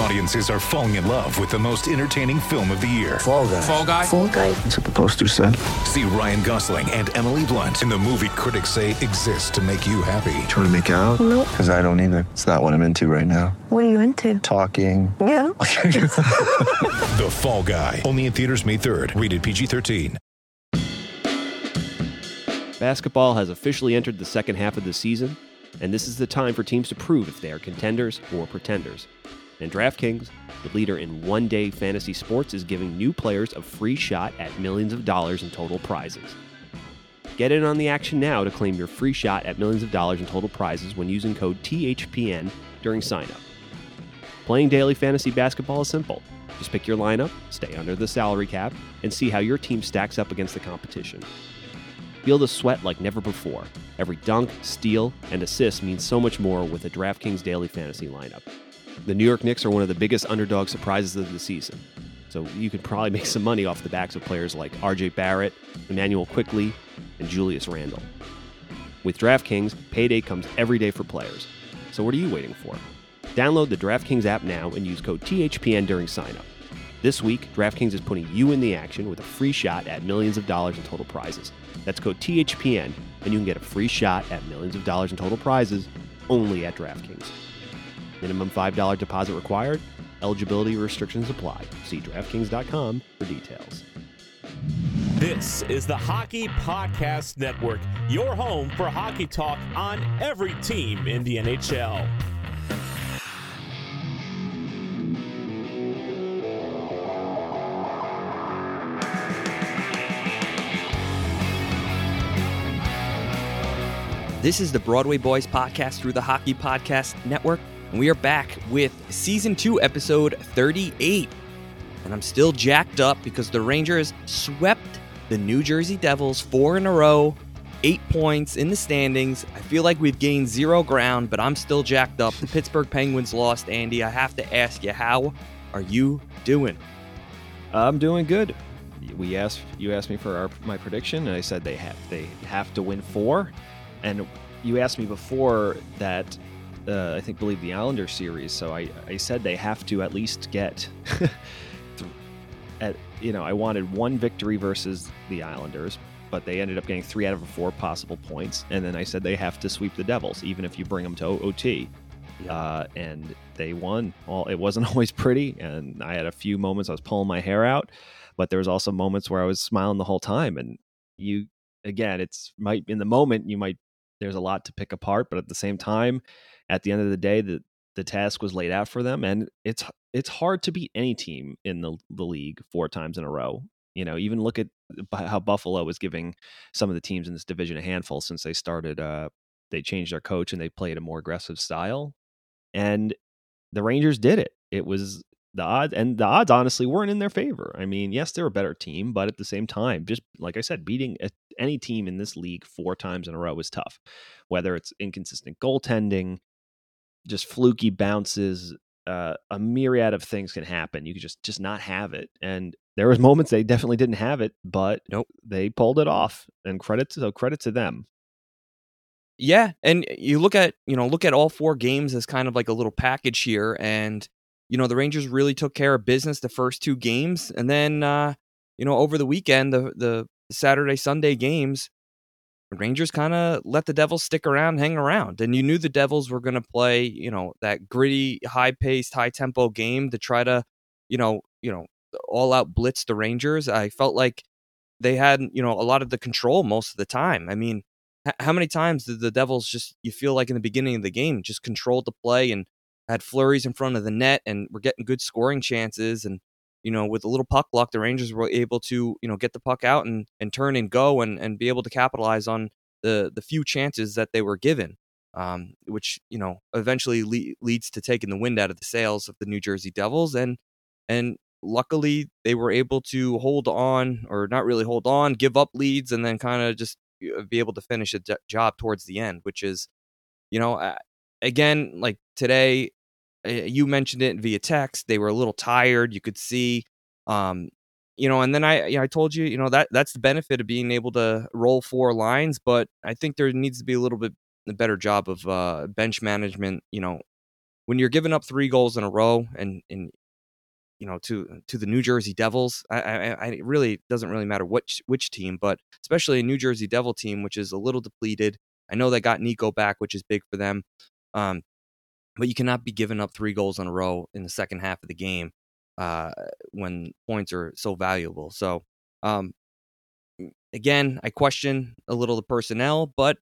Audiences are falling in love with the most entertaining film of the year. Fall guy. Fall guy. Fall guy. That's what the poster said. See Ryan Gosling and Emily Blunt in the movie critics say exists to make you happy. Trying to make it out? Nope. Because I don't either. It's not what I'm into right now. What are you into? Talking. Yeah. The Fall Guy. Only in theaters May 3rd. Rated PG-13. Basketball has officially entered the second half of the season, and this is the time for teams to prove if they are contenders or pretenders. And DraftKings, the leader in one day fantasy sports, is giving new players a free shot at millions of dollars in total prizes. Get in on the action now to claim your free shot at millions of dollars in total prizes when using code THPN during signup. Playing daily fantasy basketball is simple. Just pick your lineup, stay under the salary cap, and see how your team stacks up against the competition. Feel the sweat like never before. Every dunk, steal, and assist means so much more with a DraftKings daily fantasy lineup. The New York Knicks are one of the biggest underdog surprises of the season, so you could probably make some money off the backs of players like RJ Barrett, Immanuel Quickley, and Julius Randle. With DraftKings, payday comes every day for players. So what are you waiting for? Download the DraftKings app now and use code THPN during signup. This week, DraftKings is putting you in the action with a free shot at millions of dollars in total prizes. That's code THPN, and you can get a free shot at millions of dollars in total prizes only at DraftKings. Minimum $5 deposit required. Eligibility restrictions apply. See DraftKings.com for details. This is the Hockey Podcast Network, your home for hockey talk on every team in the NHL. This is the Broadway Boys podcast through the Hockey Podcast Network, and we are back with season two, episode 38. And I'm still jacked up because the Rangers swept the New Jersey Devils four in a row, eight points in the standings. I feel like we've gained zero ground, but I'm still jacked up. The Pittsburgh Penguins lost, Andy. I have to ask you, how are you doing? I'm doing good. We asked you asked me for our, my prediction, and I said they have they have to win four. And you asked me before that uh, I think believe the Islander series, so I, I said they have to at least get th- at you know I wanted one victory versus the Islanders, but they ended up getting three out of four possible points, and then I said they have to sweep the Devils even if you bring them to OT. Uh, and they won. All it wasn't always pretty, and I had a few moments I was pulling my hair out, but there was also moments where I was smiling the whole time. And you, again, it's might in the moment you might there's a lot to pick apart, but at the same time, at the end of the day, the the task was laid out for them, and it's it's hard to beat any team in the the league four times in a row. You know, even look at how Buffalo was giving some of the teams in this division a handful since they started. Uh, they changed their coach and they played a more aggressive style, and the Rangers did it. It was the odds, and the odds honestly weren't in their favor. I mean, yes, they're a better team, but at the same time, just like I said, beating a, any team in this league four times in a row is tough. Whether it's inconsistent goaltending, just fluky bounces, uh, a myriad of things can happen. You could just just not have it, and there was moments they definitely didn't have it, but Nope. they pulled it off. And credit to so credit to them. Yeah, and you look at you know look at all four games as kind of like a little package here, and you know the Rangers really took care of business the first two games, and then uh, you know over the weekend the the Saturday Sunday games, Rangers kind of let the Devils stick around, hang around, and you knew the Devils were going to play you know that gritty, high paced, high tempo game to try to you know you know all out blitz the Rangers. I felt like they had you know a lot of the control most of the time. I mean h- how many times did the Devils just you feel like in the beginning of the game just controlled the play and had flurries in front of the net and were getting good scoring chances and you know, with a little puck luck, the Rangers were able to, you know, get the puck out and, and turn and go and, and be able to capitalize on the the few chances that they were given, um, which you know eventually le- leads to taking the wind out of the sails of the New Jersey Devils and and luckily they were able to hold on or not really hold on, give up leads, and then kind of just uh, be able to finish a job towards the end, which is, you know, again like today you mentioned it via text. They were a little tired. You could see, um, you know, and then I, I told you, you know, that that's the benefit of being able to roll four lines. But I think there needs to be a little bit a better job of uh, bench management. You know, when you're giving up three goals in a row, and and you know to to the New Jersey Devils, I, I, I it really doesn't really matter which which team, but especially a New Jersey Devil team, which is a little depleted. I know they got Nico back, which is big for them. Um, but you cannot be giving up three goals in a row in the second half of the game uh, when points are so valuable. So, um, again, I question a little the personnel, but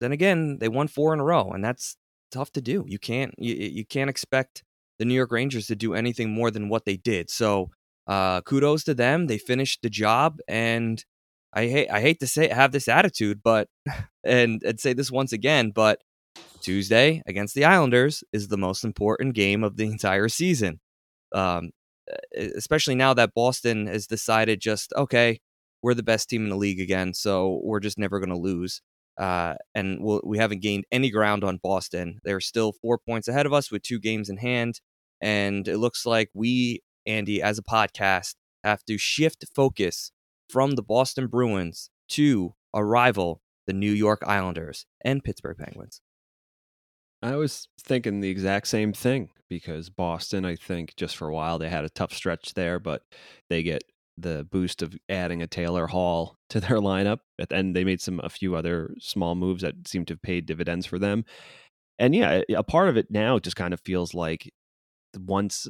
then again, they won four in a row, and that's tough to do. You can't you, you can't expect the New York Rangers to do anything more than what they did. So, uh, kudos to them. They finished the job, and I hate I hate to say have this attitude, but and and say this once again, but Tuesday against the Islanders is the most important game of the entire season. Um, especially now that Boston has decided just, okay, we're the best team in the league again, so we're just never going to lose. Uh, and we'll, we have not gained any ground on Boston. They're still four points ahead of us with two games in hand. And it looks like we, Andy, as a podcast, have to shift focus from the Boston Bruins to a rival, the New York Islanders and Pittsburgh Penguins. I was thinking the exact same thing because Boston, I think, just for a while they had a tough stretch there, but they get the boost of adding a Taylor Hall to their lineup. And they made some a few other small moves that seem to have paid dividends for them. And yeah, a part of it now just kind of feels like once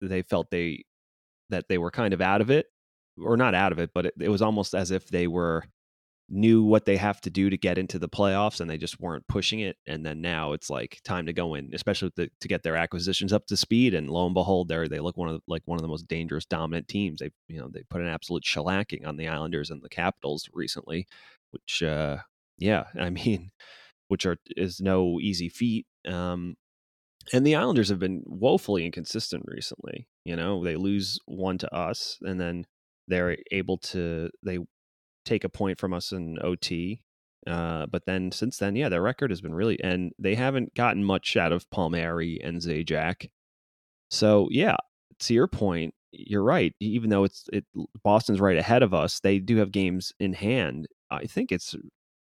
they felt they that they were kind of out of it, or not out of it, but it, it was almost as if they were knew what they have to do to get into the playoffs and they just weren't pushing it and then now it's like time to go in especially to get their acquisitions up to speed and lo and behold they they look one of the, like one of the most dangerous dominant teams. They you know they put an absolute shellacking on the Islanders and the Capitals recently which uh yeah I mean which are is no easy feat um and the Islanders have been woefully inconsistent recently you know? They lose one to us and then they're able to they take a point from us in OT. Uh, but then since then, yeah, their record has been really, and they haven't gotten much out of Palmieri and Zajac. So yeah, to your point, you're right. Even though it's it, Boston's right ahead of us, they do have games in hand. I think it's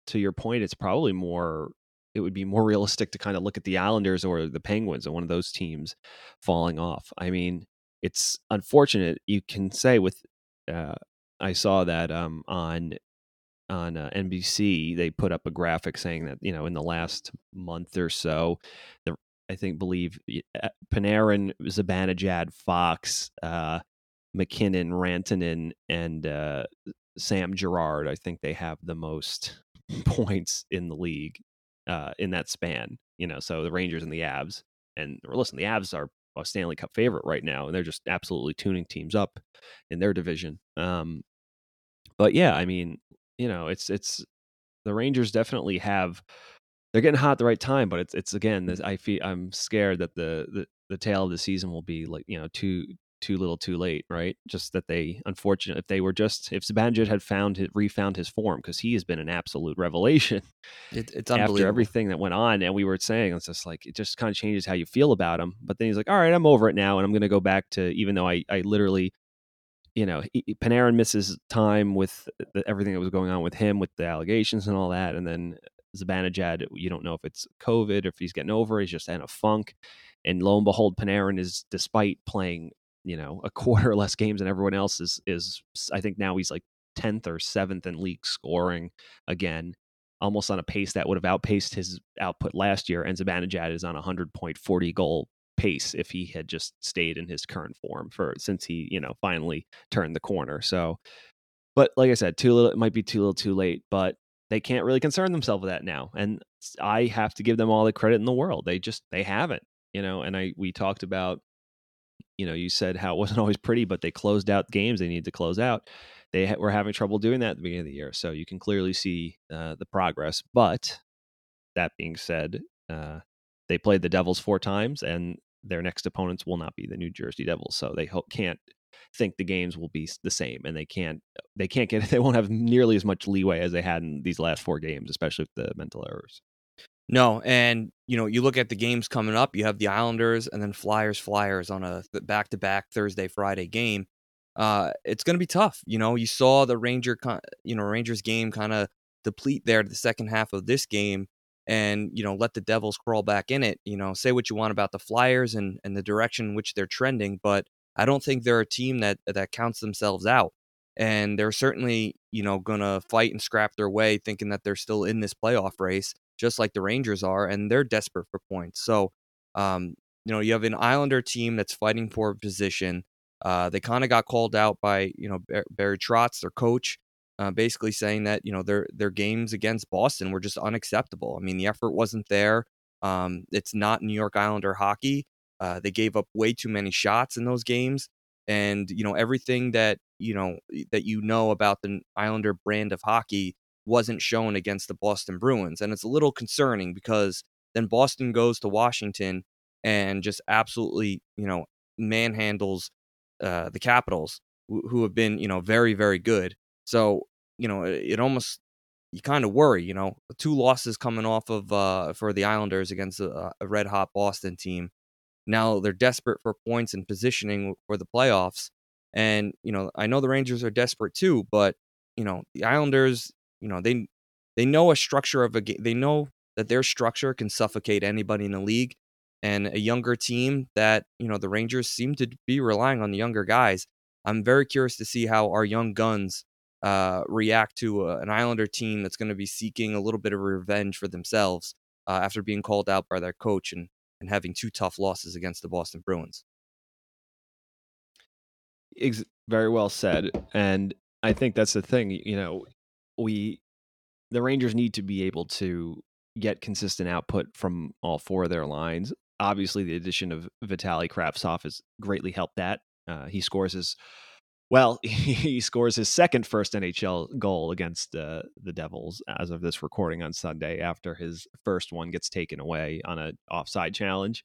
to your point. It's probably more. It would be more realistic to kind of look at the Islanders or the Penguins and one of those teams falling off. I mean, it's unfortunate. You can say with uh, I saw that um, on on uh, NBC they put up a graphic saying that you know in the last month or so, the I think believe uh, Panarin, Zibanejad, Fox, uh, MacKinnon, Rantanen, and uh, Sam Girard. I think they have the most points in the league uh, in that span. You know, so the Rangers and the Avs. And listen, the Avs are a Stanley Cup favorite right now, and they're just absolutely tuning teams up in their division. Um, but yeah, I mean, you know, it's it's the Rangers definitely have they're getting hot at the right time, but it's it's again, this, I feel I'm scared that the, the the tail of the season will be like you know too too little too late right? Just that they unfortunately if they were just if Zibanejad had found his refound his form because he has been an absolute revelation it, it's after everything that went on and we were saying it's just like it just kind of changes how you feel about him but then he's like all right i'm over it now and i'm going to go back to even though i i literally you know, Panarin misses time with the, everything that was going on with him, with the allegations and all that, and then Zibanejad, you don't know if it's COVID or if he's getting over, he's just in a funk, and lo and behold, Panarin is, despite playing, you know, a quarter less games than everyone else, is is I think now he's like tenth or seventh in league scoring again, almost on a pace that would have outpaced his output last year, and Zibanejad is on a hundred point forty goal pace if he had just stayed in his current form for since he you know finally turned the corner so but like i said too little it might be too little too late but they can't really concern themselves with that now and i have to give them all the credit in the world they just they haven't you know and i we talked about you know, you said how it wasn't always pretty, but they closed out games they need to close out. They ha- were having trouble doing that at the beginning of the year, so you can clearly see uh, the progress. But that being said, uh, they played the Devils four times, and their next opponents will not be the New Jersey Devils, so they ho- can't think the games will be the same, and they can't they can't get they won't have nearly as much leeway as they had in these last four games, especially with the mental errors. No, and you know, you look at the games coming up. You have the Islanders and then Flyers, Flyers on a back to back Thursday, Friday game. Uh, it's to be tough. You know, you saw the Ranger, you know, Rangers game kind of deplete there the second half of this game, and you know, let the Devils crawl back in it. You know, say what you want about the Flyers and and the direction in which they're trending, but I don't think they're a team that that counts themselves out. And they're certainly, you know, gonna fight and scrap their way, thinking that they're still in this playoff race just like the Rangers are, and they're desperate for points. So, um, you know, you have an Islander team that's fighting for position. Uh, they kind of got called out by you know Barry Trotz, their coach, uh, basically saying that you know their their games against Boston were just unacceptable. I mean, the effort wasn't there. Um, it's not New York Islander hockey. Uh, they gave up way too many shots in those games, and you know everything that you know that you know about the Islander brand of hockey wasn't shown against the Boston Bruins. And it's a little concerning because then Boston goes to Washington and just absolutely, you know, manhandles uh, the Capitals, who, who have been, you know, very, very good. So, you know, it, it almost, you kind of worry, you know, two losses coming off of uh, for the Islanders against a, a red hot Boston team. Now they're desperate for points and positioning for the playoffs. And, you know, I know the Rangers are desperate too, but, you know, the Islanders, you know they they know a structure of a game. They know that their structure can suffocate anybody in the league. And a younger team that you know the Rangers seem to be relying on the younger guys. I'm very curious to see how our young guns uh, react to uh, an Islander team that's going to be seeking a little bit of revenge for themselves uh, after being called out by their coach and and having two tough losses against the Boston Bruins. Ex- very well said, and I think that's the thing. You know, we the Rangers need to be able to get consistent output from all four of their lines. Obviously, the addition of Vitali Kravtsov has greatly helped that. Uh, he scores his well, he scores his second first NHL goal against uh, the Devils as of this recording on Sunday after his first one gets taken away on a offside challenge.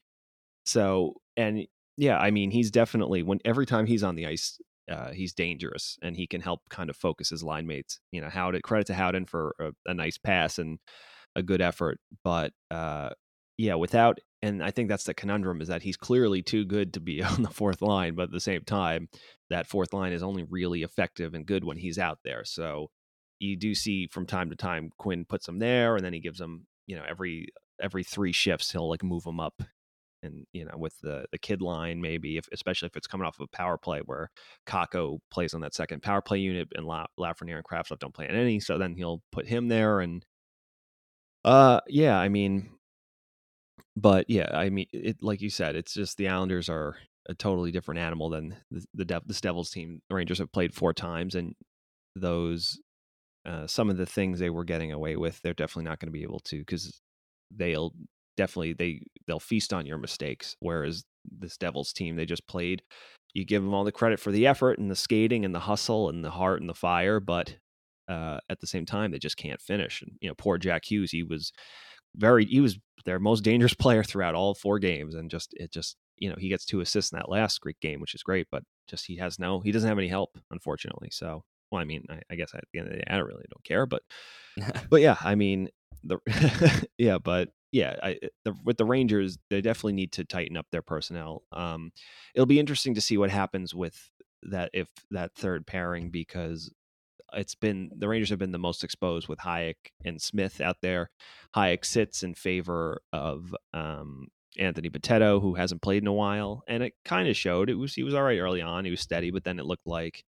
So, and yeah, I mean, he's definitely when every time he's on the ice, uh, he's dangerous and he can help kind of focus his line mates. You know, Howden, credit to Howden for a, a nice pass and a good effort. But uh, yeah, without, and I think that's the conundrum is that he's clearly too good to be on the fourth line. But at the same time, that fourth line is only really effective and good when he's out there. So you do see from time to time Quinn puts him there and then he gives him, you know, every every three shifts he'll like move him up and you know with the the kid line maybe if especially if it's coming off of a power play where Kakko plays on that second power play unit and La- Lafreniere and Kravtsov don't play in any so then he'll put him there and uh yeah I mean but yeah I mean it like you said it's just the Islanders are a totally different animal than the the Dev- this Devils team the Rangers have played four times and those uh, some of the things they were getting away with they're definitely not going to be able to because they'll definitely they they'll feast on your mistakes. Whereas this Devils team, they just played. You give them all the credit for the effort and the skating and the hustle and the heart and the fire, but uh, at the same time, they just can't finish. And you know, poor Jack Hughes, he was very he was their most dangerous player throughout all four games, and just it just you know he gets two assists in that last Greek game, which is great, but just he has no he doesn't have any help, unfortunately. So well, I mean, I, I guess at the end of the day, I don't really don't care, but but yeah, I mean the yeah, but yeah, I, the, with the Rangers, they definitely need to tighten up their personnel. Um, it'll be interesting to see what happens with that if that third pairing because it's been the Rangers have been the most exposed with Hajek and Smith out there. Hajek sits in favor of um, Anthony Bitetto, who hasn't played in a while, and it kind of showed. It was he was all right early on. He was steady, but then it looked like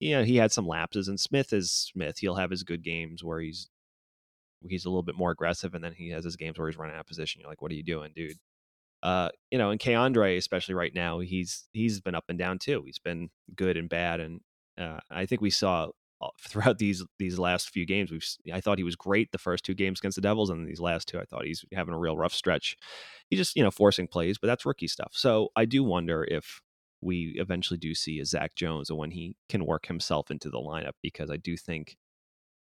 you know he had some lapses. And Smith is Smith. He'll have his good games where he's he's a little bit more aggressive, and then he has his games where he's running out of position. You're like, what are you doing, dude? Uh, you know, and K'Andre, especially right now, he's he's been up and down too. He's been good and bad, and uh, I think we saw throughout these these last few games. We've I thought he was great the first two games against the Devils, and these last two, I thought he's having a real rough stretch. He's just you know forcing plays, but that's rookie stuff. So I do wonder if we eventually do see a Zach Jones and when he can work himself into the lineup because I do think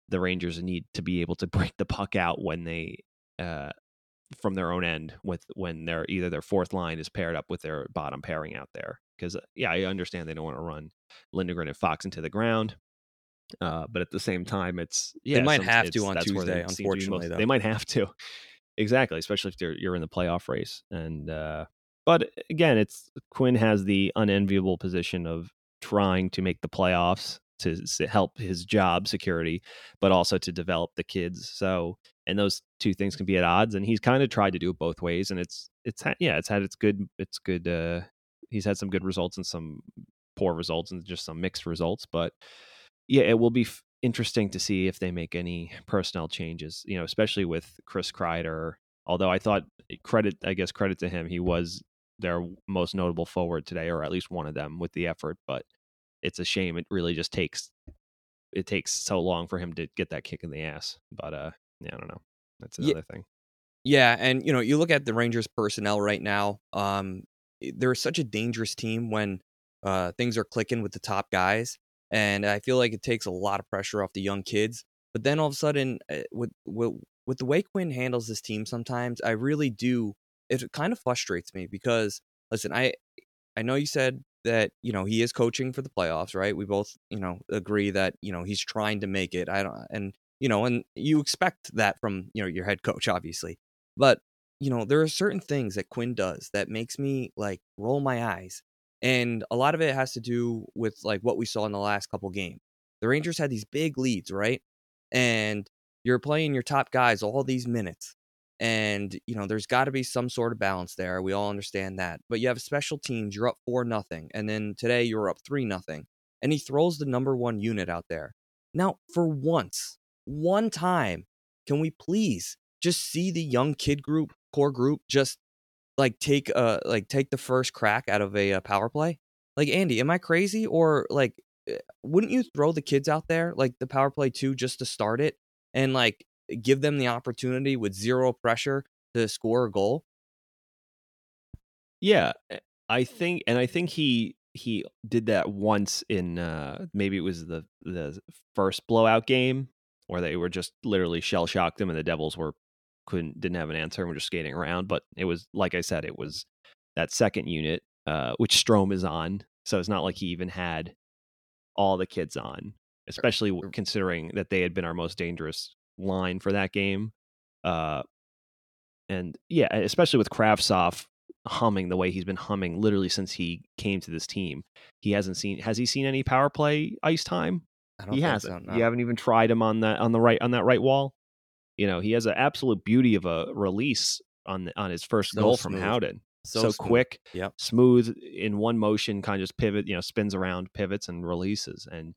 the Rangers need to be able to break the puck out when they uh, from their own end with when they're either their fourth line is paired up with their bottom pairing out there because yeah I understand they don't want to run Lindgren and Fox into the ground uh, but at the same time it's yeah might some- have to on they Tuesday, unfortunately, though. they might have to exactly especially if you're you're in the playoff race and uh but again it's Quinn has the unenviable position of trying to make the playoffs to s- help his job security but also to develop the kids so and those two things can be at odds and he's kind of tried to do it both ways and it's it's yeah it's had its good it's good uh he's had some good results and some poor results and just some mixed results but yeah it will be f- interesting to see if they make any personnel changes you know especially with chris kreider although i thought eh, credit i guess credit to him he was their most notable forward today or at least one of them with the effort but it's a shame it really just takes it takes so long for him to get that kick in the ass but uh yeah i don't know that's another thing Yeah, and you know, you look at the Rangers personnel right now. Um, they're such a dangerous team when uh, things are clicking with the top guys, and I feel like it takes a lot of pressure off the young kids. But then all of a sudden, uh, with with with the way Quinn handles this team, sometimes I really do. It kind of frustrates me because listen, I I know you said that you know he is coaching for the playoffs, right? We both you know agree that you know he's trying to make it. I don't and you know and you expect that from you know your head coach, obviously. But you know there are certain things that Quinn does that makes me like roll my eyes, and a lot of it has to do with like what we saw in the last couple games. The Rangers had these big leads, right? And you're playing your top guys all these minutes and you know there's got to be some sort of balance there we all understand that but you have special teams you're up four nothing and then today you're up three nothing and he throws the number one unit out there now for once one time can we please just see the young kid group core group just like take uh like take the first crack out of a, uh power play like andy am i crazy or like eh, wouldn't you throw the kids out there like the power play too just to start it and like give them the opportunity with zero pressure to score a goal. Yeah, eh, I think, and I think he he did that once in uh maybe it was the the first blowout game where they were just literally shell shocked them and the Devils were couldn't didn't have an answer and were just skating around. But it was like I said, it was that second unit, uh, which Strome is on, so it's not like he even had all the kids on, especially considering that they had been our most dangerous line for that game. Uh, and yeah, especially with Kravtsov humming the way he's been humming literally since he came to this team. He hasn't seen has he seen any power play ice time? I don't He think hasn't. so, no. You haven't even tried him on that on the right on that right wall. You know, he has an absolute beauty of a release on on his first So goal from smooth. Howden. So So, quick, Yep. smooth in one motion, kind of just pivot, you know, spins around, pivots and releases. And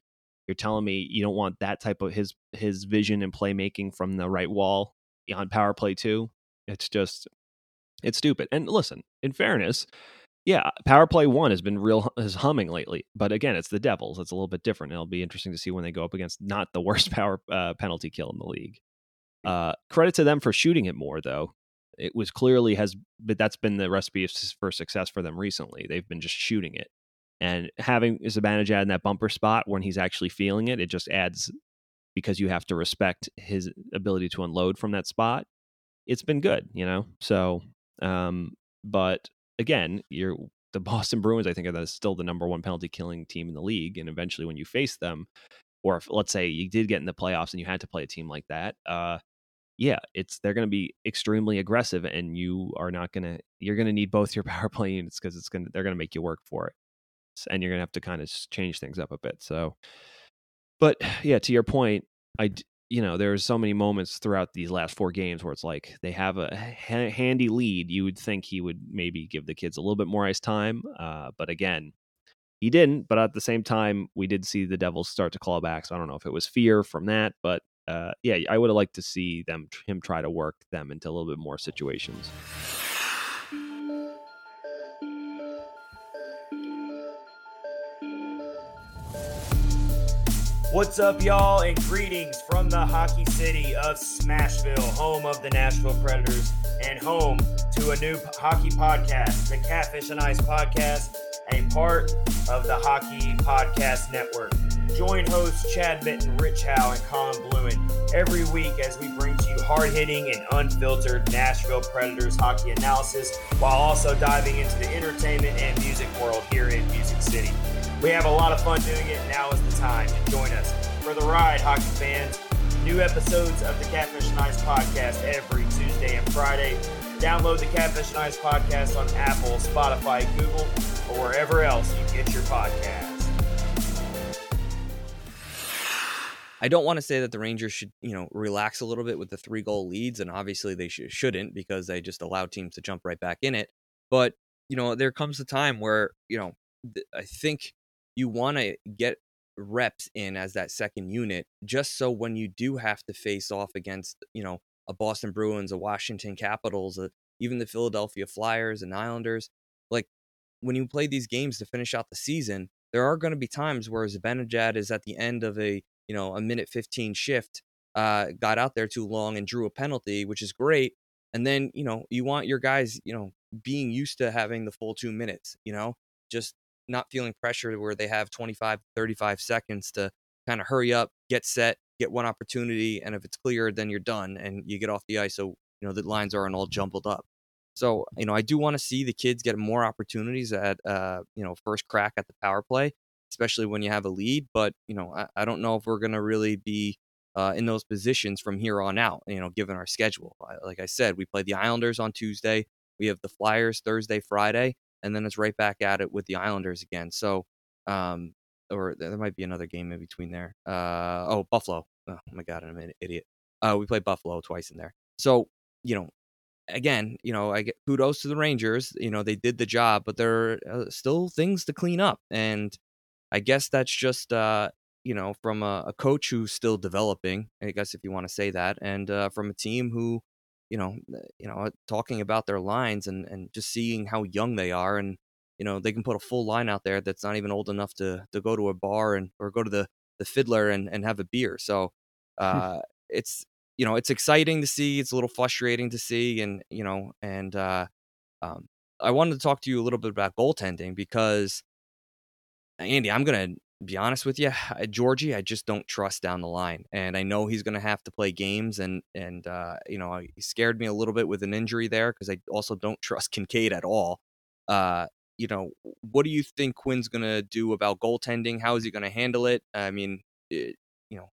you're telling me you don't want that type of his his vision and playmaking from the right wall on power play too. It's just it's stupid. And listen, in fairness, yeah, power play one has been real is humming lately. But again, it's the Devils. It's a little bit different. It'll be interesting to see when they go up against not the worst power uh, penalty kill in the league. Uh, credit to them for shooting it more, though. It was clearly has, but that's been the recipe for success for them recently. They've been just shooting it, and having Zibanejad in that bumper spot when he's actually feeling it, it just adds because you have to respect his ability to unload from that spot. It's been good, you know. So, um, but again, you're the Boston Bruins. I think are still the number one penalty killing team in the league, and eventually, when you face them, or if let's say you did get in the playoffs and you had to play a team like that, uh, yeah, it's they're going to be extremely aggressive, and you are not going to. You're going to need both your power play units because it's going to they're going to make you work for it, and you're going to have to kind of change things up a bit. So, but yeah, to your point, I you know there's so many moments throughout these last four games where it's like they have a ha- handy lead. You would think he would maybe give the kids a little bit more ice time, uh, but again, he didn't. But at the same time, we did see the Devils start to claw back. So I don't know if it was fear from that, but uh, yeah, I would have liked to see them him try to work them into a little bit more situations. What's up, y'all, and greetings from the hockey city of Smashville, home of the Nashville Predators, and home to a new hockey podcast, the Catfish and Ice podcast. a part of the Hockey Podcast Network. Join hosts Chad Benton, Rich Howe, and Colin Bluen every week as we bring to you hard hitting and unfiltered Nashville Predators hockey analysis while also diving into the entertainment and music world here in Music City. We have a lot of fun doing it. Now is the time to join us for the ride, hockey fans. New episodes of the Catfish and Ice podcast every Tuesday and Friday. Download the Catfish and Ice podcast on Apple, Spotify, Google, or wherever else you get your podcasts. I don't want to say that the Rangers should, you know, relax a little bit with the three goal leads, and obviously they sh- shouldn't because they just allow teams to jump right back in it. But you know, there comes a time where you know, th- I think you want to get reps in as that second unit, just so when you do have to face off against, you know, a Boston Bruins, a Washington Capitals, a, even the Philadelphia Flyers and Islanders, like when you play these games to finish out the season, there are going to be times where Zibanejad is at the end of a you know, a minute 15 shift, uh, got out there too long and drew a penalty, which is great. And then, you know, you want your guys, you know, being used to having the full two minutes, you know, just not feeling pressure where they have 25, 35 seconds to kind of hurry up, get set, get one opportunity. And if it's clear, then you're done and you get off the ice. So, you know, the lines aren't all jumbled up. So, you know, I do want to see the kids get more opportunities at, uh, you know, first crack at the power play especially when you have a lead. But you know, I, I don't know if we're going to really be uh, in those positions from here on out. You know, given our schedule, like I said, we play the Islanders on Tuesday. We have the Flyers Thursday, Friday, and then it's right back at it with the Islanders again. So, um, or there might be another game in between there. Uh, oh, Buffalo. Oh my God, I'm an idiot. Uh, we play Buffalo twice in there. So, you know, again, you know, I get kudos to the Rangers. You know, they did the job, but there are uh, still things to clean up. And I guess that's just uh, you know from a, a, coach who's still developing. I guess if you want to say that, and uh, from a team who, you know, you know, talking about their lines and and just seeing how young they are, and you know, they can put a full line out there that's not even old enough to to go to a bar and or go to the the fiddler and and have a beer. So hmm. uh, it's you know it's exciting to see. It's a little frustrating to see, and you know, and uh, um, I wanted to talk to you a little bit about goaltending because Andy, I'm going to be honest with you, Georgie, I just don't trust down the line, and I know he's going to have to play games, and and uh, you know he scared me a little bit with an injury there because I also don't trust Kinkaid at all. Uh, you know, what do you think Quinn's going to do about goaltending? How is he going to handle it? I mean, it, you know,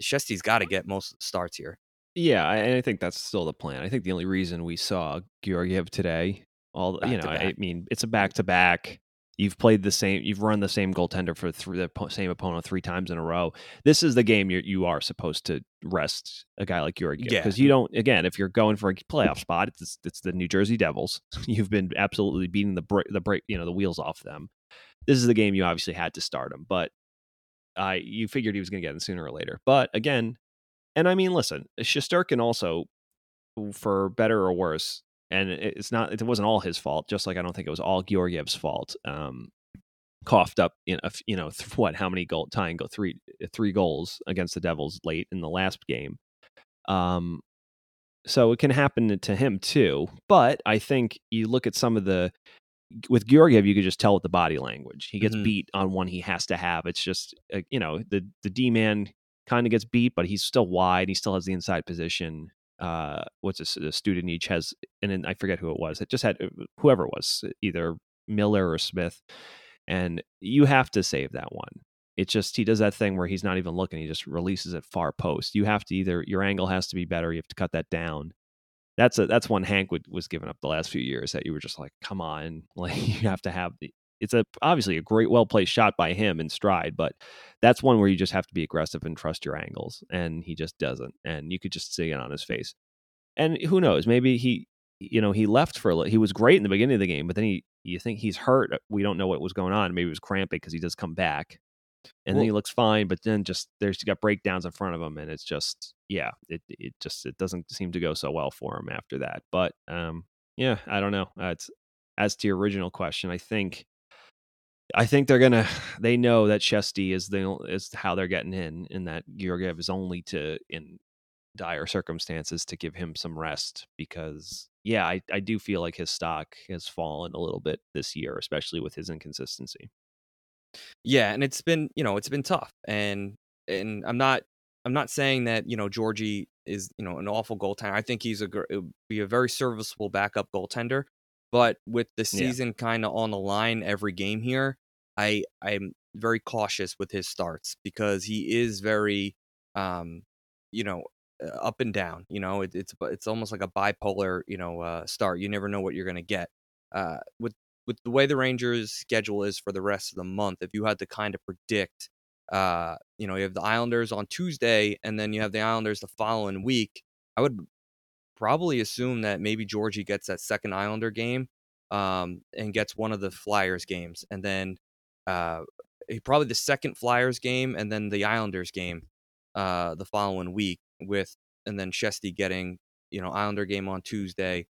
Shesty's got to get most starts here. Yeah, and I think that's still the plan. I think the only reason we saw Georgiev today, all back you know, I mean, it's a back to back You've played the same. You've run the same goaltender for th- the same opponent three times in a row. This is the game you you are supposed to rest a guy like Georgiev because yeah. you don't. Again, if you're going for a playoff spot, it's it's the New Jersey Devils. You've been absolutely beating the break the break you know the wheels off them. This is the game you obviously had to start him, but uh, you figured he was going to get in sooner or later. But again, and I mean, listen, Shesterkin also, for better or worse, and it's not it wasn't all his fault just like i don't think it was all georgiev's fault um coughed up you know, you know what how many goal tying go three three goals against the devils late in the last game um so it can happen to him too but i think you look at some of the with Georgiev, you could just tell with the body language. He gets mm-hmm. beat on one he has to have. It's just, uh, you know, the the D man kind of gets beat, but he's still wide. He still has the inside position uh, what's a, a student each has, and then I forget who it was. It just had uh, whoever it was, either Miller or Smith, and you have to save that one. It's just he does that thing where he's not even looking; he just releases it far post. You have to either your angle has to be better. You have to cut that down. That's a that's one Hank would, was giving up the last few years that you were just like, come on, like you have to have the. It's a obviously a great well placed shot by him in stride, but that's one where you just have to be aggressive and trust your angles, and he just doesn't, and you could just see it on his face. And who knows? Maybe he, you know, he left for a little. He was great in the beginning of the game, but then he, you think he's hurt. We don't know what was going on. Maybe it was cramping because he does come back, and well, then he looks fine. But then just there's got breakdowns in front of him, and it's just yeah, it it just it doesn't seem to go so well for him after that. But um, yeah, I don't know. Uh, it's as to your original question, I think I think they're gonna. They know that Shesty is the is how they're getting in, and that Georgiev is only to in dire circumstances to give him some rest because yeah, I, I do feel like his stock has fallen a little bit this year, especially with his inconsistency. Yeah, and it's been you know it's been tough, and and I'm not I'm not saying that you know Georgie is you know an awful goaltender. I think he's a be a very serviceable backup goaltender, but with the season yeah. kind of on the line every game here, I I'm very cautious with his starts because he is very um you know up and down. You know, it, it's it's almost like a bipolar you know uh, start. You never know what you're going to get. Uh, with with the way the Rangers' schedule is for the rest of the month, if you had to kind of predict, uh, you know, you have the Islanders on Tuesday, and then you have the Islanders the following week. I would probably assume that maybe Georgie gets that second Islander game, um, and gets one of the Flyers games, and then uh, probably the second Flyers game, and then the Islanders game, uh, the following week with, and then Shesty getting, you know, Islander game on Tuesday,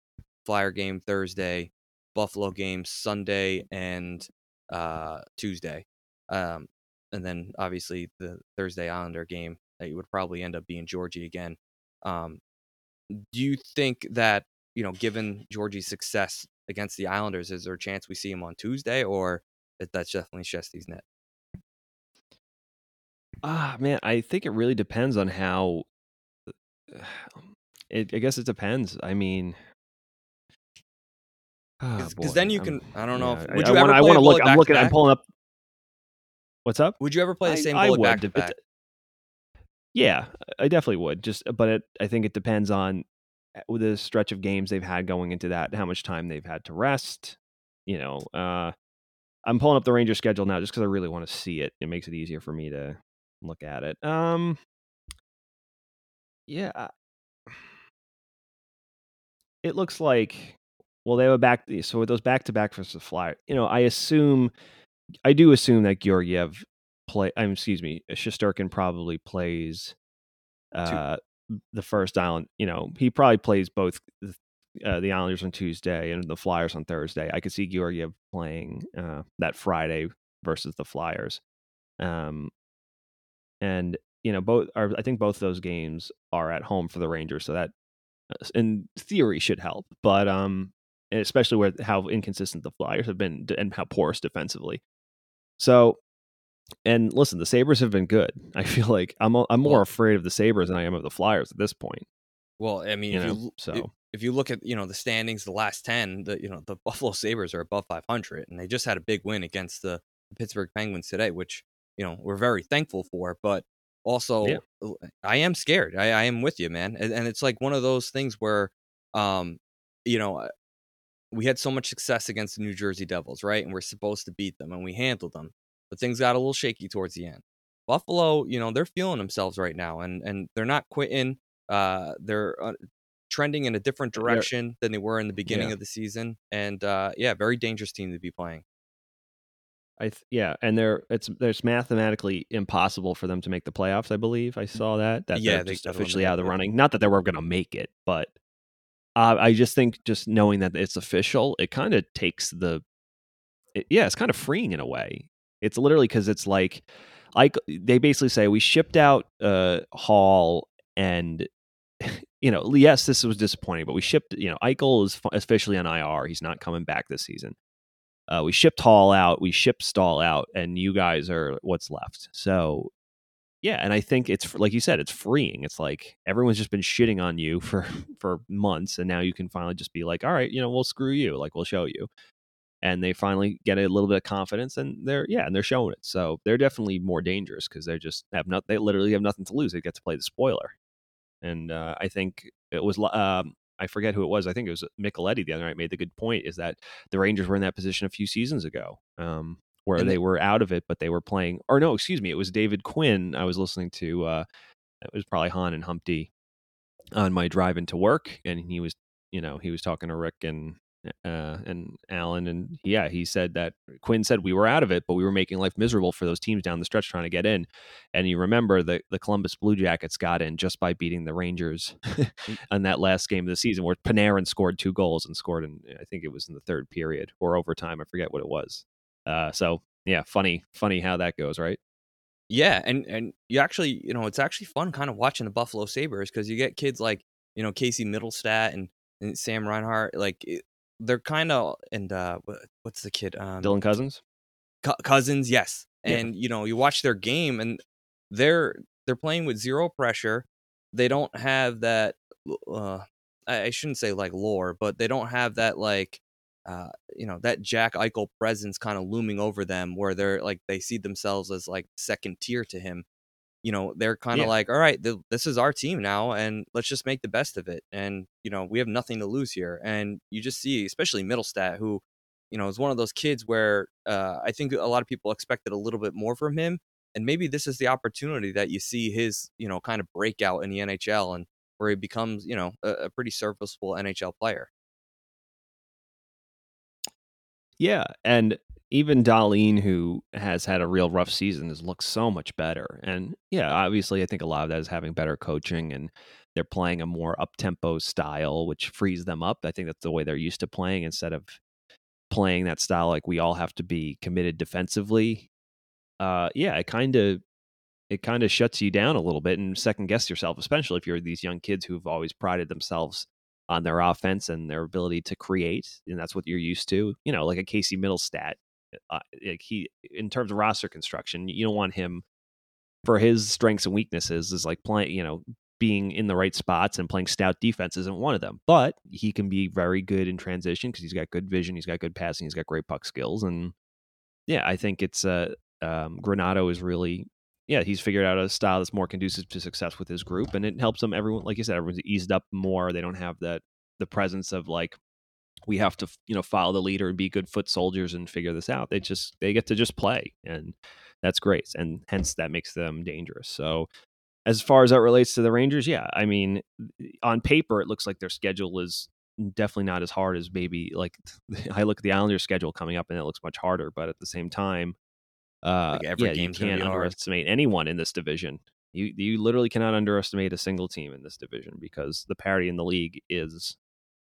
Flyer game Thursday, Buffalo game Sunday and uh, Tuesday. Um, and then obviously the Thursday Islander game that would probably end up being Georgie again. Um, do you think that, you know, given Georgie's success against the Islanders, is there a chance we see him on Tuesday or that that's definitely Shesty's net? Ah, man, I think it really depends on how. It, I guess it depends. I mean, because oh, then you can. I'm, I do not know. Yeah, if, would I, you I ever? Wanna, I want to look. I'm looking. I'm pulling up. What's up? Would you ever play the same I, bullet would, back to back? Yeah, I definitely would. Just, but it, I think it depends on eh, the stretch of games they've had going into that, how much time they've had to rest. You know, uh, I'm pulling up the Ranger schedule now just because I really want to see it. It makes it easier for me to look at it. Um, yeah, it looks like well, they have a back. So with those back to back versus the Flyer, you know, I assume, I do assume that Georgiev play. I'm excuse me, Shesterkin probably plays uh, the first island. You know, he probably plays both uh, the Islanders on Tuesday and the Flyers on Thursday. I could see Georgiev playing uh, that Friday versus the Flyers. Um, and you know, both are. I think both those games are at home for the Rangers, so that uh, in theory should help. But um, especially where how inconsistent the Flyers have been and how porous defensively. So, and listen, the Sabres have been good. I feel like I'm I'm more well, afraid of the Sabres than I am of the Flyers at this point. Well, I mean, you if know, you, so if you look at you know the standings, the last ten, the you know the Buffalo Sabres are above 500, and they just had a big win against the Pittsburgh Penguins today, which you know we're very thankful for. But also, yeah. I am scared. I, I am with you, man, and, and it's like one of those things where, um, you know, we had so much success against the New Jersey Devils, right? And we're supposed to beat them, and we handled them. But things got a little shaky towards the end. Buffalo, you know, they're feeling themselves right now, and and they're not quitting. Uh, they're uh, trending in a different direction they're, than they were in the beginning yeah. of the season, and uh, yeah, very dangerous team to be playing. I th- yeah, and they're it's there's mathematically impossible for them to make the playoffs. I believe I saw that that yeah, they're just officially out of the running. Not that they were going to make it, but uh, I just think just knowing that it's official, it kind of takes the, it, yeah, it's kind of freeing in a way. It's literally because it's like, like they basically say we shipped out uh, Hall and you know, yes, this was disappointing, but we shipped, you know, Eichel is officially on IR. He's not coming back this season. Uh, we shipped Hall out, we shipped Staal out, and you guys are what's left. So yeah, and I think it's like you said, it's freeing. It's like everyone's just been shitting on you for for months, and now you can finally just be like, all right, you know, we'll screw you. Like we'll show you, and they finally get a little bit of confidence, and they're yeah, and they're showing it. So they're definitely more dangerous because they just have not. They literally have nothing to lose. They get to play the spoiler, and uh, I think it was. Um, I forget who it was. I think it was Micheletti the other night made the good point is that the Rangers were in that position a few seasons ago. Um, where and they were out of it, but they were playing. Or no, excuse me, it was David Quinn. I was listening to. Uh, it was probably Hahn and Humpty on my drive into work, and he was, you know, he was talking to Rick and uh, and Alan, and yeah, he said that Quinn said we were out of it, but we were making life miserable for those teams down the stretch trying to get in. And you remember the the Columbus Blue Jackets got in just by beating the Rangers mm. on that last game of the season, where Panarin scored two goals and scored in I think it was in the third period or overtime. I forget what it was. Uh, so yeah, funny, funny how that goes, right? Yeah, and and you actually, you know, it's actually fun kind of watching the Buffalo Sabres because you get kids like you know Casey Mittelstadt and and Sam Reinhart, like they're kind of and uh, what's the kid? Um, Dylan Cozens. Cou- Cozens, yes. Yeah. And you know, you watch their game, and they're they're playing with zero pressure. They don't have that. Uh, I I shouldn't say like lore, but they don't have that like, uh, you know, that Jack Eichel presence kind of looming over them, where they're like they see themselves as like second tier to him. You know, they're kind of Yeah. like, all right, th- this is our team now, and let's just make the best of it. And you know, we have nothing to lose here. And you just see, especially Mittelstadt, who you know, is one of those kids where uh, I think a lot of people expected a little bit more from him. And maybe this is the opportunity that you see his, you know, kind of breakout in the NHL and where he becomes, you know, a, a pretty serviceable NHL player. Yeah, and even Dahlin, who has had a real rough season, has looked so much better. And yeah, obviously, I think a lot of that is having better coaching and they're playing a more up tempo style, which frees them up. I think that's the way they're used to playing instead of playing that style like we all have to be committed defensively. Uh, yeah, it kind of it kind of shuts you down a little bit and second guess yourself, especially if you're these young kids who've always prided themselves on their offense and their ability to create, and that's what you're used to. You know, like a Casey Mittelstadt. Uh, like he, in terms of roster construction, you don't want him for his strengths and weaknesses is like playing, you know, being in the right spots and playing stout defense isn't one of them. But he can be very good in transition because he's got good vision, he's got good passing, he's got great puck skills, and yeah, I think it's uh, um, Granato is really yeah, he's figured out a style that's more conducive to success with his group, and it helps them. Everyone, like you said, everyone's eased up more. They don't have that the presence of like we have to you know follow the leader and be good foot soldiers and figure this out. They just they get to just play, and that's great, and hence that makes them dangerous. So. As far as that relates to the Rangers, yeah, I mean, on paper, it looks like their schedule is definitely not as hard as maybe like I look at the Islanders schedule coming up and it looks much harder, but at the same time, uh, Like, every yeah, you can't be hard. underestimate anyone in this division. You you literally cannot underestimate a single team in this division because the parity in the league is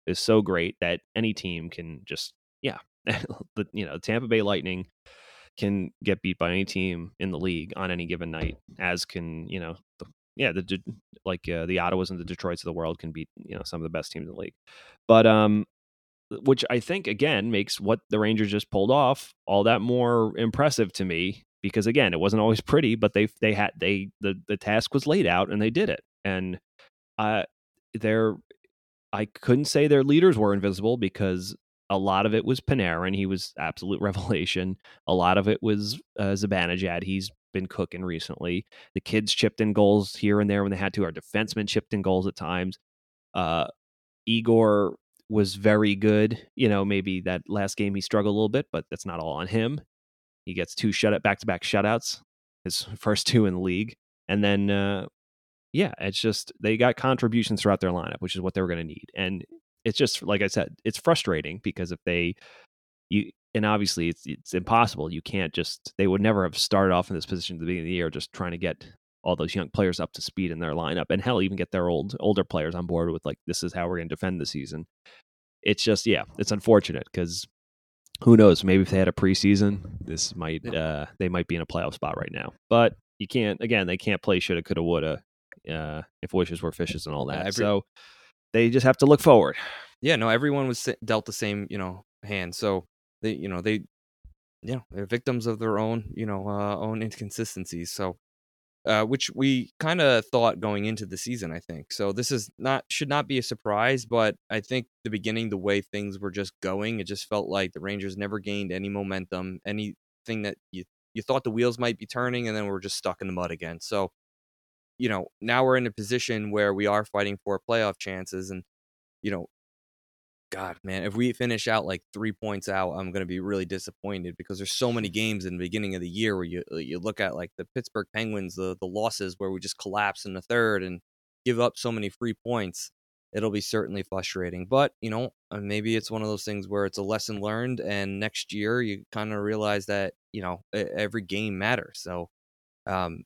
is so great that any team can just yeah, the you know Tampa Bay Lightning can get beat by any team in the league on any given night, as can you know the, yeah the like uh, the Ottawas and the Detroits of the world can beat you know some of the best teams in the league, but um which I think again makes what the Rangers just pulled off all that more impressive to me because again it wasn't always pretty but they they had they the the task was laid out and they did it. And uh they're I couldn't say their leaders were invisible because a lot of it was Panarin he was absolute revelation a lot of it was uh, he's been cooking recently the kids chipped in goals here and there when they had to our defensemen chipped in goals at times uh Igor was very good. You know, maybe that last game he struggled a little bit, but that's not all on him. He gets two shut back to back shutouts, his first two in the league. And then uh yeah, it's just they got contributions throughout their lineup, which is what they were gonna need. And it's just like I said, it's frustrating because if they you and obviously it's it's impossible. You can't just they would never have started off in this position at the beginning of the year just trying to get all those young players up to speed in their lineup and hell even get their old older players on board with like this is how we're going to defend the season it's just yeah it's unfortunate because who knows maybe if they had a preseason this might uh they might be in a playoff spot right now but you can't again they can't play shoulda coulda woulda uh if wishes were fishes and all Yeah, that every- so they just have to look forward Yeah, no, everyone was dealt the same, you know, hand. So they, you know, they, you know, they're victims of their own, you know, uh, own inconsistencies. So, uh, which we kind of thought going into the season, I think. So this is not should not be a surprise, but I think the beginning, the way things were just going, it just felt like the Rangers never gained any momentum, anything that you you thought the wheels might be turning, and then we're just stuck in the mud again. So, you know, now we're in a position where we are fighting for playoff chances, and you know, God, man, if we finish out like three points out, I'm going to be really disappointed because there's so many games in the beginning of the year where you uh, you look at like the Pittsburgh Penguins, the the losses where we just collapse in the third and give up so many free points. It'll be certainly frustrating, but you know, uh, maybe it's one of those things where it's a lesson learned, and next year you kind of realize that you know every game matters. So, um,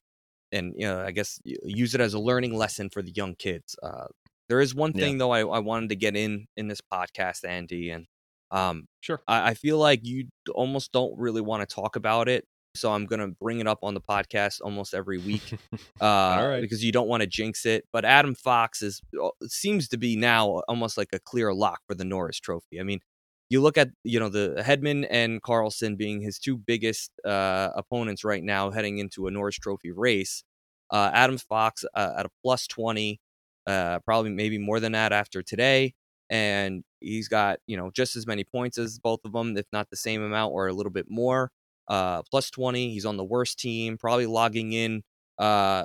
and you know, I guess use it as a learning lesson for the young kids. Uh, there is one Yeah. thing though I, I wanted to get in in this podcast, Andy, and um, Sure. I, I feel like you almost don't really want to talk about it so I'm gonna bring it up on the podcast almost every week uh, right. because you don't want to jinx it. But Adam Fox is uh, seems to be now almost like a clear lock for the Norris Trophy. I mean, you look at you know the Hedman and Carlson being his two biggest uh, opponents right now heading into a Norris Trophy race. Uh, Adam Fox uh, at a plus twenty, uh, probably maybe more than that after today, and he's got you know just as many points as both of them, if not the same amount or a little bit more. Uh, plus twenty, he's on the worst team, probably logging in uh,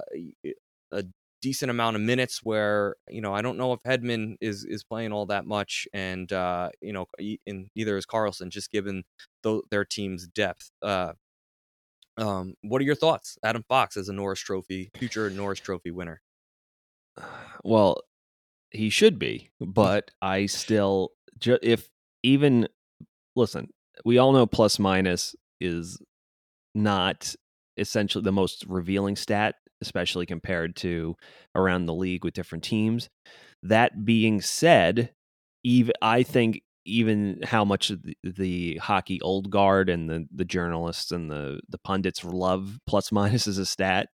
a decent amount of minutes where you know I don't know if Hedman is is playing all that much, and uh, you know, and neither is Carlson, just given th- their team's depth. Uh, um, what are your thoughts, Adam Fox, as a Norris Trophy future Norris Trophy winner? Well, he should be, but I still ju- if even listen, we all know plus minus is not essentially the most revealing stat, especially compared to around the league with different teams. That being said, even I think even how much the, the hockey old guard and the the journalists and the the pundits love plus minus as a stat.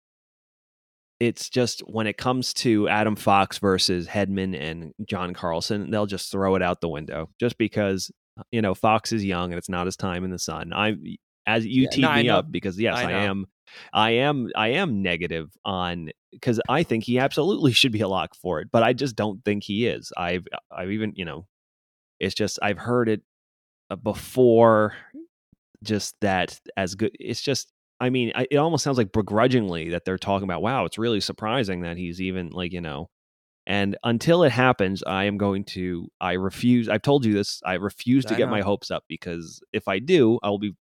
It's just when it comes to Adam Fox versus Hedman and John Carlson, they'll just throw it out the window just because you know Fox is young and it's not his time in the sun. I as you Yeah, teed no, me know. up because yes, I I, am, I am, I am negative on because I think he absolutely should be a lock for it, but I just don't think he is. I've, I've even you know, it's just I've heard it uh, before, just that as good. It's just. I mean, I, it almost sounds like begrudgingly that they're talking about. Wow, it's really surprising that he's even like you know. And until it happens, I am going to. I refuse. I've told you this. I refuse to I get my hopes up because if I do, I will be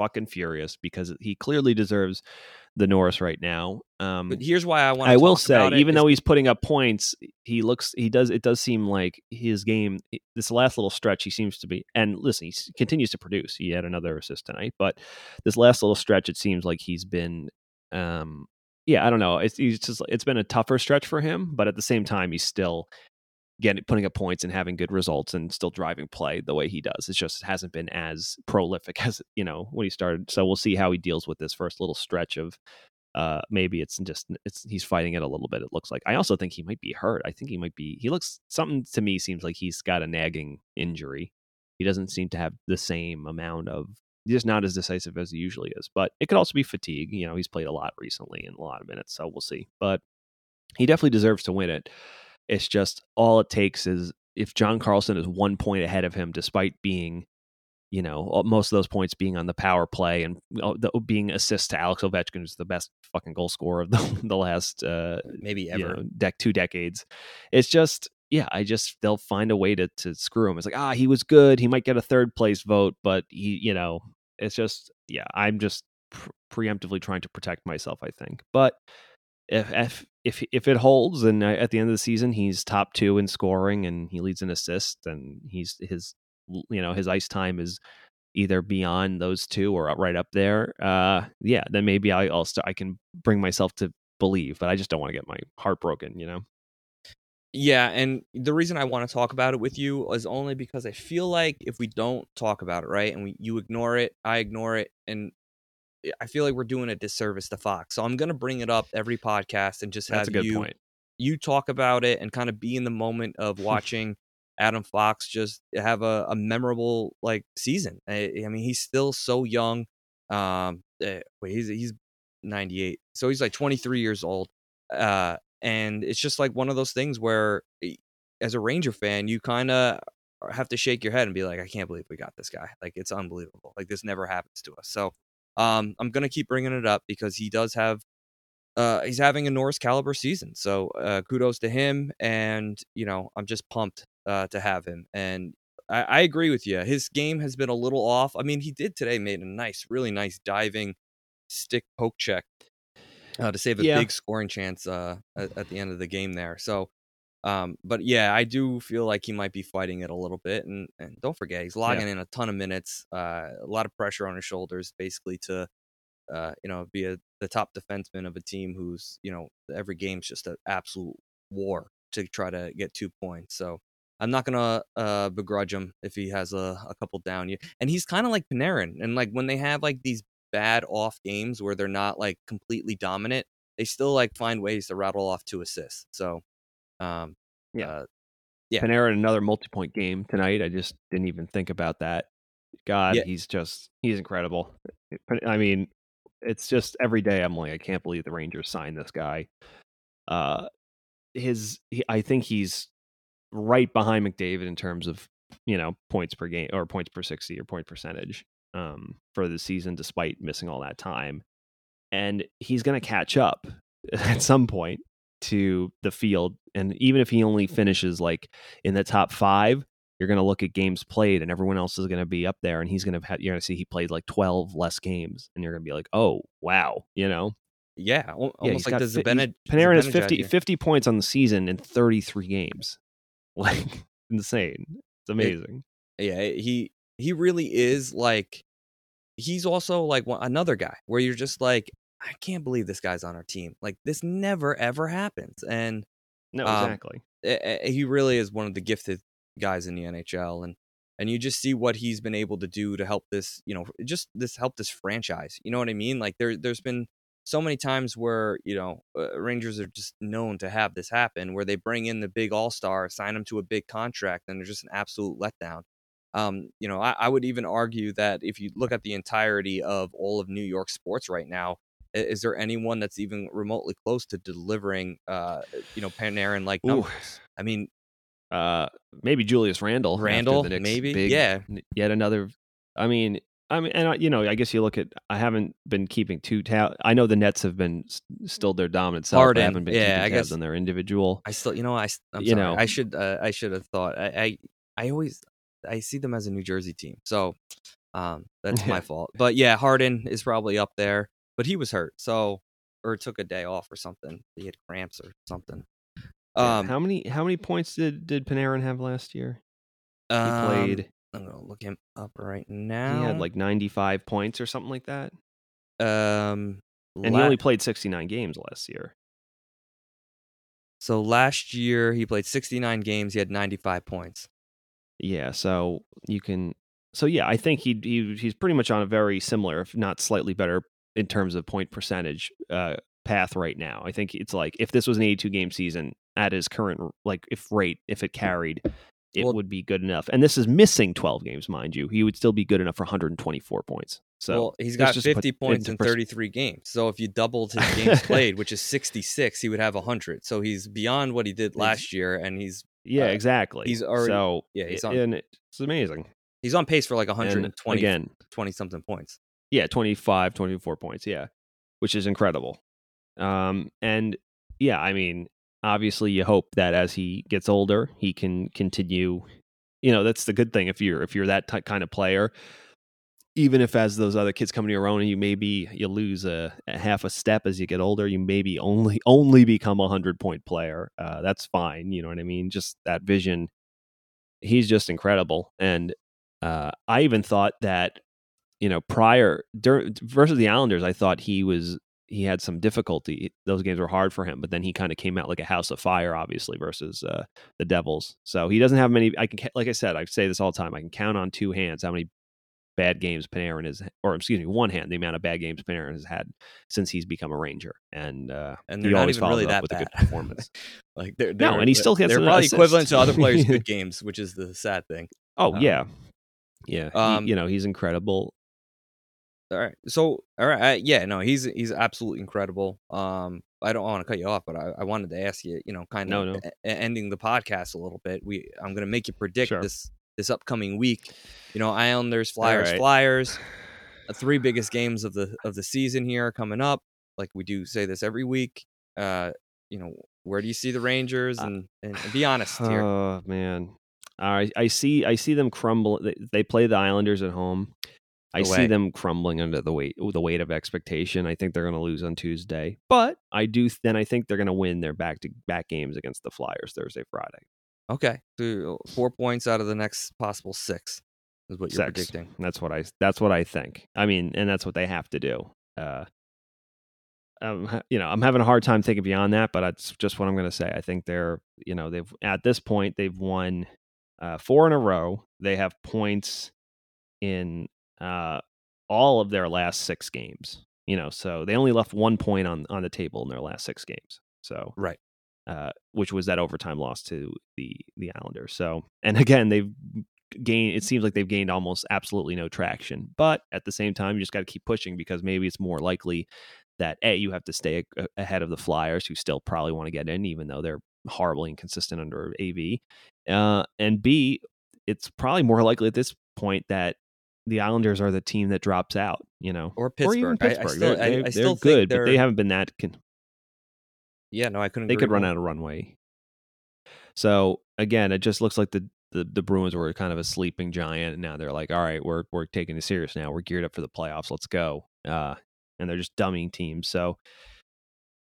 fucking furious because he clearly deserves the Norris right now. Um, But here's why I want. To I will say, even though he's putting up points, he looks, he does, it does seem like his game, this last little stretch, he seems to be, and listen, he continues to produce. He had another assist tonight, but this last little stretch, it seems like he's been, um, yeah, I don't know. It's, he's just, it's been a tougher stretch for him, but at the same time, he's still getting, putting up points and having good results and still driving play the way he does. It just hasn't been as prolific as, you know, when he started. So we'll see how he deals with this first little stretch of, uh maybe it's just it's he's fighting it a little bit it looks like. I also think he might be hurt. I think he might be he looks something to me seems like he's got a nagging injury. He doesn't seem to have the same amount of just not as decisive as he usually is but it could also be fatigue. You know he's played a lot recently in a lot of minutes so we'll see. But he definitely deserves to win it it's just all it takes is if john carlson is one point ahead of him despite being you know, most of those points being on the power play and uh, being assists to Alex Ovechkin, who's the best fucking goal scorer of the, the last uh, maybe you ever. know, dec- two decades. It's just, yeah, I just they'll find a way to to screw him. It's like, ah, he was good. He might get a third place vote, but he, you know, it's just, yeah, I'm just pre- preemptively trying to protect myself. I think, but if if if if it holds, and uh, at the end of the season he's top two in scoring and he leads in assists, and he's his you know his ice time is either beyond those two or right up there. Uh, yeah, then maybe I, I'll st- I can bring myself to believe, but I just don't want to get my heart broken. You know. Yeah, and the reason I want to talk about it with you is only because I feel like if we don't talk about it, right, and we, you ignore it, I ignore it, and I feel like we're doing a disservice to Fox. So I'm gonna bring it up every podcast and just have That's a good you point. you talk about it and kind of be in the moment of watching Adam Fox just have a, a memorable like season. I, I mean, he's still so young. Um, eh, wait, he's he's 98, so he's like 23 years old. Uh, and it's just like one of those things where, eh, as a Ranger fan, you kind of have to shake your head and be like, I can't believe we got this guy. Like it's unbelievable. Like this never happens to us. So, um, I'm gonna keep bringing it up because he does have uh, he's having a Norris caliber season. So uh, kudos to him. And, you know, I'm just pumped uh, to have him. And I, I agree with you. His game has been a little off. I mean, he did today made a nice, really nice diving stick poke check uh, to save a Yeah. big scoring chance uh, at, at the end of the game there. So, um, but yeah, I do feel like he might be fighting it a little bit. And, and don't forget, he's logging in a ton of minutes, uh, a lot of pressure on his shoulders, basically to uh, you know, be a, the top defenseman of a team who's, you know, every game's just an absolute war to try to get two points. So I'm not gonna uh, begrudge him if he has a, a couple down. year. And he's kind of like Panarin, and like when they have like these bad off games where they're not like completely dominant, they still like find ways to rattle off two assists. So, um, Yeah. uh, Yeah. Panarin in another multi-point game tonight. I just didn't even think about that. God, Yeah. he's just he's incredible. I mean, it's just every day I'm like, I can't believe the Rangers signed this guy. Uh, his he, I think he's right behind McDavid in terms of you know points per game or points per sixty or point percentage um, for the season, despite missing all that time. And he's going to catch up at some point to the field. And even if he only mm-hmm. finishes like in the top five, you're going to look at games played, and everyone else is going to be up there, and he's going to have you're going to see he played like twelve less games, and you're going to be like, oh wow, you know, yeah, al- yeah, almost like got the he's- Panarin has Zibanejad 50, 50 points on the season in 33 games. Like insane. It's amazing. Yeah, eh, he he really is like he's also like one, another guy where you're just like I can't believe this guy's on our team. Like this never ever happens, and no, um, exactly. eh, eh, he really is one of the gifted guys in the NHL, and and you just see what he's been able to do to help this, you know, just this help this franchise. You know what I mean? Like there there's been so many times where you know uh, Rangers are just known to have this happen, where they bring in the big All Star, sign him to a big contract, and they're just an absolute letdown. Um, you know, I, I would even argue that if you look at the entirety of all of New York sports right now, is there anyone that's even remotely close to delivering, uh, you know, Panarin like numbers? I mean, Uh maybe Julius Randle. Randle, maybe? big- Yeah. Yet another I mean I mean, and I, you know, I guess you look at. I haven't been keeping two tabs. I know the Nets have been still their dominant self. but I Harden, haven't been yeah, keeping I tabs guess- on their individual. I still, you know, I, am You sorry. know. I should, uh, I should have thought. I, I, I always, I see them as a New Jersey team, so um, that's my fault. But yeah, Harden is probably up there, but he was hurt, so or took a day off or something. He had cramps or something. Um, how many how many points did did Panarin have last year? He um, played. I'm gonna look him up right now. He had like 95 points or something like that. um, And la- he only played 69 games last year. so last year he played 69 games. He had 95 points. Yeah, so you can so yeah, I think he he he's pretty much on a very similar, if not slightly better in terms of point percentage uh path right now. I think it's like if this was an 82 game season at his current like if rate, if it carried, it Well- would be good enough. And this is missing 12 games, mind you. He would still be good enough for 124 points. So well, he's got just put 50 points in pers- 33 games. So if you doubled his games played, which is 66, he would have 100. So he's beyond what he did last year, and he's Yeah, uh, exactly. he's already- so yeah, he's on- and it's amazing. he's on pace for like 120 again, 20 something points. Yeah, 25, 24 points. Yeah, which is incredible. Um, and yeah, I mean, obviously, you hope that as he gets older, he can continue. You know, that's the good thing if you're if you're that ty kind of player. Even if as those other kids come to your own, and you maybe you lose a, a half a step as you get older, you maybe only only become a hundred point player. Uh, that's fine. You know what I mean? Just that vision. He's just incredible, and uh, I even thought that you know, prior dur- versus the Islanders, I thought he was he had some difficulty. Those games were hard for him, but then he kind of came out like a house of fire, obviously versus uh, the Devils. So he doesn't have many. I can, like I said, I say this all the time. I can count on two hands how many bad games Panarin has, or excuse me, one hand the amount of bad games Panarin has had since he's become a Ranger, and uh, And he they're not always even really that with bad. a good performance. like they're, No, they're and he still gets They're probably assist. equivalent to other players' good games, which is the sad thing. oh Um, yeah, yeah. he- um, you know, he's incredible. All right. So, all right. Uh, yeah, no, he's he's absolutely incredible. Um, I don't want to cut you off, but I, I wanted to ask you, you know, kind No, of no. e- ending the podcast a little bit. We I'm going to make you predict Sure. this this upcoming week. You know, Islanders, Flyers, right. Flyers. The three biggest games of the of the season here coming up. Like we do say this every week. Uh, you know, where do you see the Rangers? Uh, And and, and be honest here. Oh man, I I see I see them crumble. They, they play the Islanders at home. I see them crumbling under the weight the weight of expectation. I think they're going to lose on Tuesday, but I do. Then I think they're going to win their back to back games against the Flyers Thursday, Friday. Okay, so four points out of the next possible six is what you're Six. predicting. That's what I. That's what I think. I mean, and that's what they have to do. Uh, um, you know, I'm having a hard time thinking beyond that, but that's just what I'm going to say. I think they're, you know, they've at this point they've won uh, four in a row. They have points in uh, all of their last six games. You know, so they only left one point on on the table in their last six games. So Right. uh, which was that overtime loss to the the Islanders. So, and again, they've gained. It seems like they've gained almost absolutely no traction. But at the same time, you just got to keep pushing because maybe it's more likely that a you have to stay a- ahead of the Flyers, who still probably want to get in, even though they're horribly inconsistent under AV. Uh, and b it's probably more likely at this point that the Islanders are the team that drops out. You know, Or even Pittsburgh. I- I Pittsburgh. still- they're I- they're- I still they're think good, but they haven't been that. Con- Yeah, no, I couldn't. they could run more. out of runway. So again, it just looks like the, the the Bruins were kind of a sleeping giant, and now they're like, all right, we're we're taking it serious now. We're geared up for the playoffs. Let's go. Uh, and they're just dumbing teams. So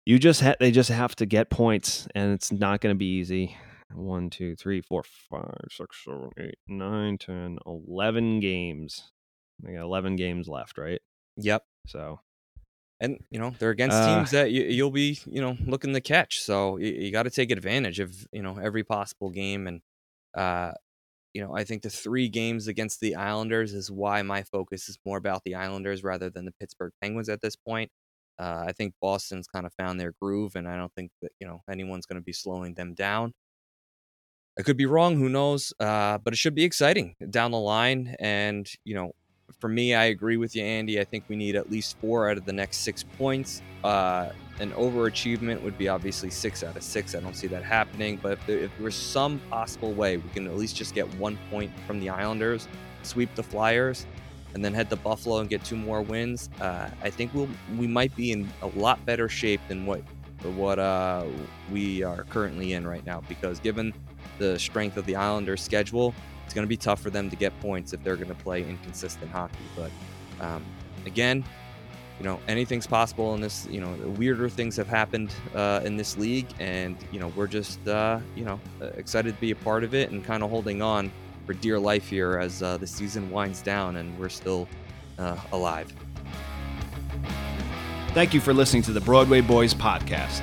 you just ha- they just have to get points, and it's not going to be easy. One, two, three, four, five, six, seven, eight, nine, ten, eleven games. They got eleven games left, right? Yep. So and you know they're against Uh, teams that you, you'll be you know looking to catch so you, you got to take advantage of you know every possible game and uh you know i think the three games against the islanders is why my focus is more about the islanders rather than the pittsburgh penguins at this point uh, i think boston's kind of found their groove and i don't think that you know anyone's going to be slowing them down i could be wrong who knows uh, but it should be exciting down the line and you know for me, I agree with you, Andy. I think we need at least four out of the next six points. Uh, an overachievement would be obviously six out of six. I don't see that happening. But if there, if there was some possible way we can at least just get one point from the Islanders, sweep the Flyers, and then head to Buffalo and get two more wins, uh, I think we'll we might be in a lot better shape than what what uh, we are currently in right now. Because given the strength of the Islanders' schedule, it's going to be tough for them to get points if they're going to play inconsistent hockey. But um, again, you know, anything's possible in this. You know, weirder things have happened uh, in this league, and you know, we're just uh, you know uh, excited to be a part of it and kind of holding on for dear life here as uh, the season winds down and we're still uh, alive. Thank you for listening to the Broadway Boys podcast.